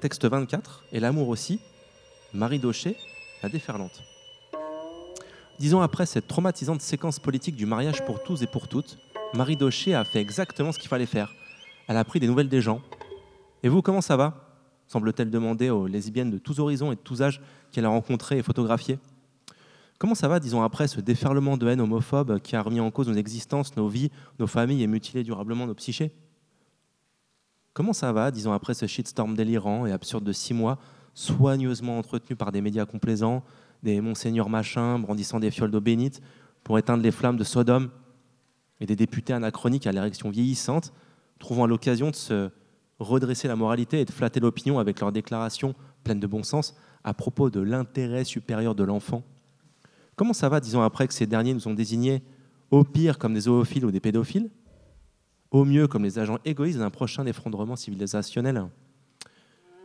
Texte 24, et l'amour aussi, Marie Daucher, la déferlante. Dix ans après cette traumatisante séquence politique du mariage pour tous et pour toutes, Marie Daucher a fait exactement ce qu'il fallait faire. Elle a pris des nouvelles des gens. Et vous, comment ça va? Semble-t-elle demander aux lesbiennes de tous horizons et de tous âges qu'elle a rencontrées et photographiées. Comment ça va, disons, après ce déferlement de haine homophobe qui a remis en cause nos existences, nos vies, nos familles et mutilé durablement nos psychés? Comment ça va, disons, après ce shitstorm délirant et absurde de six mois, soigneusement entretenu par des médias complaisants, des monseigneurs machins brandissant des fioles d'eau bénite pour éteindre les flammes de Sodome, et des députés anachroniques à l'érection vieillissante, trouvant l'occasion de se redresser la moralité et de flatter l'opinion avec leurs déclarations pleines de bon sens à propos de l'intérêt supérieur de l'enfant. Comment ça va, disons après, que ces derniers nous ont désignés au pire comme des zoophiles ou des pédophiles, au mieux comme les agents égoïstes d'un prochain effondrement civilisationnel.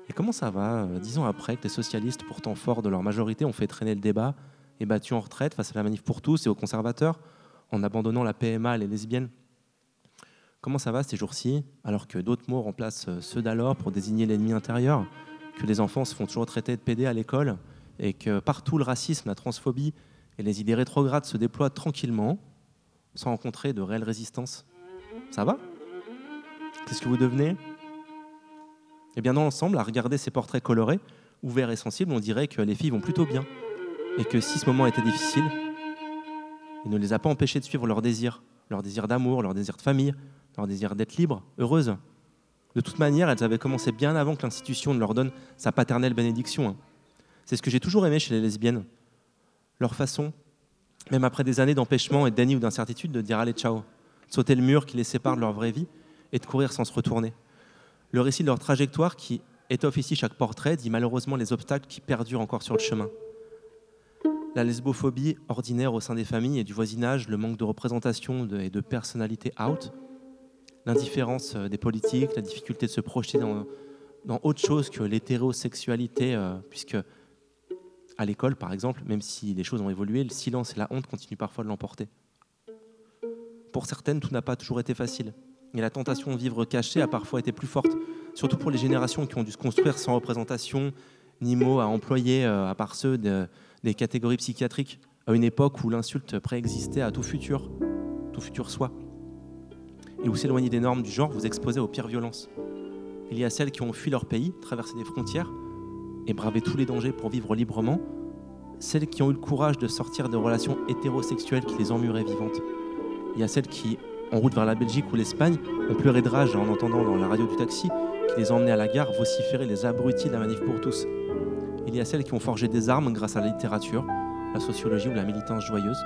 Et comment ça va, euh, disons après, que les socialistes, pourtant forts de leur majorité, ont fait traîner le débat et battu en retraite face à la manif pour tous et aux conservateurs, en abandonnant la PMA et les lesbiennes? Comment ça va ces jours-ci, alors que d'autres mots remplacent euh, ceux d'alors pour désigner l'ennemi intérieur, que les enfants se font toujours traiter de PD à l'école, et que partout le racisme, la transphobie et les idées rétrogrades se déploient tranquillement, sans rencontrer de réelle résistance Ça va Qu'est-ce que vous devenez Eh bien, dans l'ensemble, à regarder ces portraits colorés, ouverts et sensibles, on dirait que les filles vont plutôt bien, et que si ce moment était difficile, il ne les a pas empêchés de suivre leurs désirs, leur désir d'amour, leur désir de famille, leur désir d'être libre, heureuse. De toute manière, elles avaient commencé bien avant que l'institution ne leur donne sa paternelle bénédiction. Hein. C'est ce que j'ai toujours aimé chez les lesbiennes. Leur façon, même après des années d'empêchement et déni ou d'incertitude, de dire allez ciao, sauter le mur qui les sépare de leur vraie vie et de courir sans se retourner. Le récit de leur trajectoire qui étoffe ici chaque portrait dit malheureusement les obstacles qui perdurent encore sur le chemin. La lesbophobie ordinaire au sein des familles et du voisinage, le manque de représentation et de personnalité out, l'indifférence euh, des politiques, la difficulté de se projeter dans, autre chose que l'hétérosexualité, euh, puisque à l'école, par exemple, même si les choses ont évolué, le silence et la honte continuent parfois de l'emporter. Pour certaines, tout n'a pas toujours été facile. Et la tentation de vivre caché a parfois été plus forte, surtout pour les générations qui ont dû se construire sans représentation ni mots à employer, euh, à part ceux des catégories psychiatriques, à une époque où l'insulte préexistait à tout futur, tout futur soi et où s'éloigner des normes du genre vous exposez aux pires violences. Il y a celles qui ont fui leur pays, traversé des frontières et bravé tous les dangers pour vivre librement, celles qui ont eu le courage de sortir de relations hétérosexuelles qui les emmuraient vivantes. Il y a celles qui, en route vers la Belgique ou l'Espagne, ont pleuré de rage en entendant dans la radio du taxi qui les emmenait à la gare vociférer les abrutis de la manif pour tous. Il y a celles qui ont forgé des armes grâce à la littérature, la sociologie ou la militance joyeuse,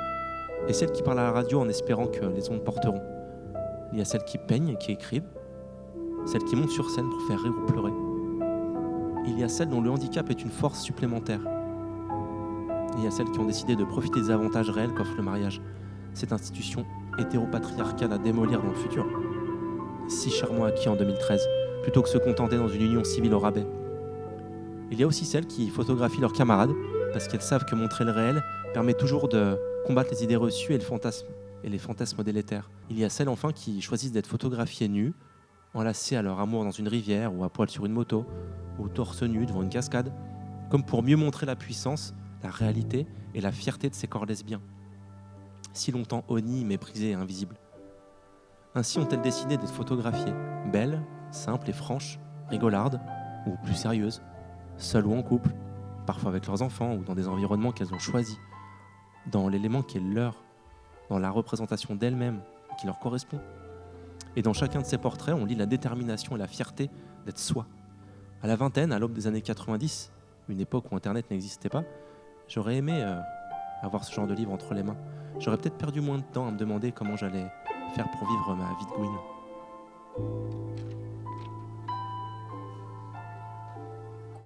et celles qui parlent à la radio en espérant que les ondes porteront. Il y a celles qui peignent qui écrivent, celles qui montent sur scène pour faire rire ou pleurer. Il y a celles dont le handicap est une force supplémentaire. Il y a celles qui ont décidé de profiter des avantages réels qu'offre le mariage, cette institution hétéropatriarcale à démolir dans le futur. Si chèrement acquis en 2013, plutôt que se contenter dans une union civile au rabais. Il y a aussi celles qui photographient leurs camarades parce qu'elles savent que montrer le réel permet toujours de combattre les idées reçues et et les fantasmes délétères. Il y a celles enfin qui choisissent d'être photographiées nues, enlacées à leur amour dans une rivière ou à poil sur une moto, ou torse nu devant une cascade, comme pour mieux montrer la puissance, la réalité et la fierté de ces corps lesbiens, si longtemps honnis, méprisés et invisibles. Ainsi ont-elles décidé d'être photographiées, belles, simples et franches, rigolardes ou plus sérieuses, seules ou en couple, parfois avec leurs enfants ou dans des environnements qu'elles ont choisis, dans l'élément qui est leur, dans la représentation d'elles-mêmes qui leur correspond. Et dans chacun de ces portraits, on lit la détermination et la fierté d'être soi. À la vingtaine, à l'aube des années 90, une époque où Internet n'existait pas, j'aurais aimé euh, avoir ce genre de livre entre les mains. J'aurais peut-être perdu moins de temps à me demander comment j'allais faire pour vivre ma vie de Gwyn.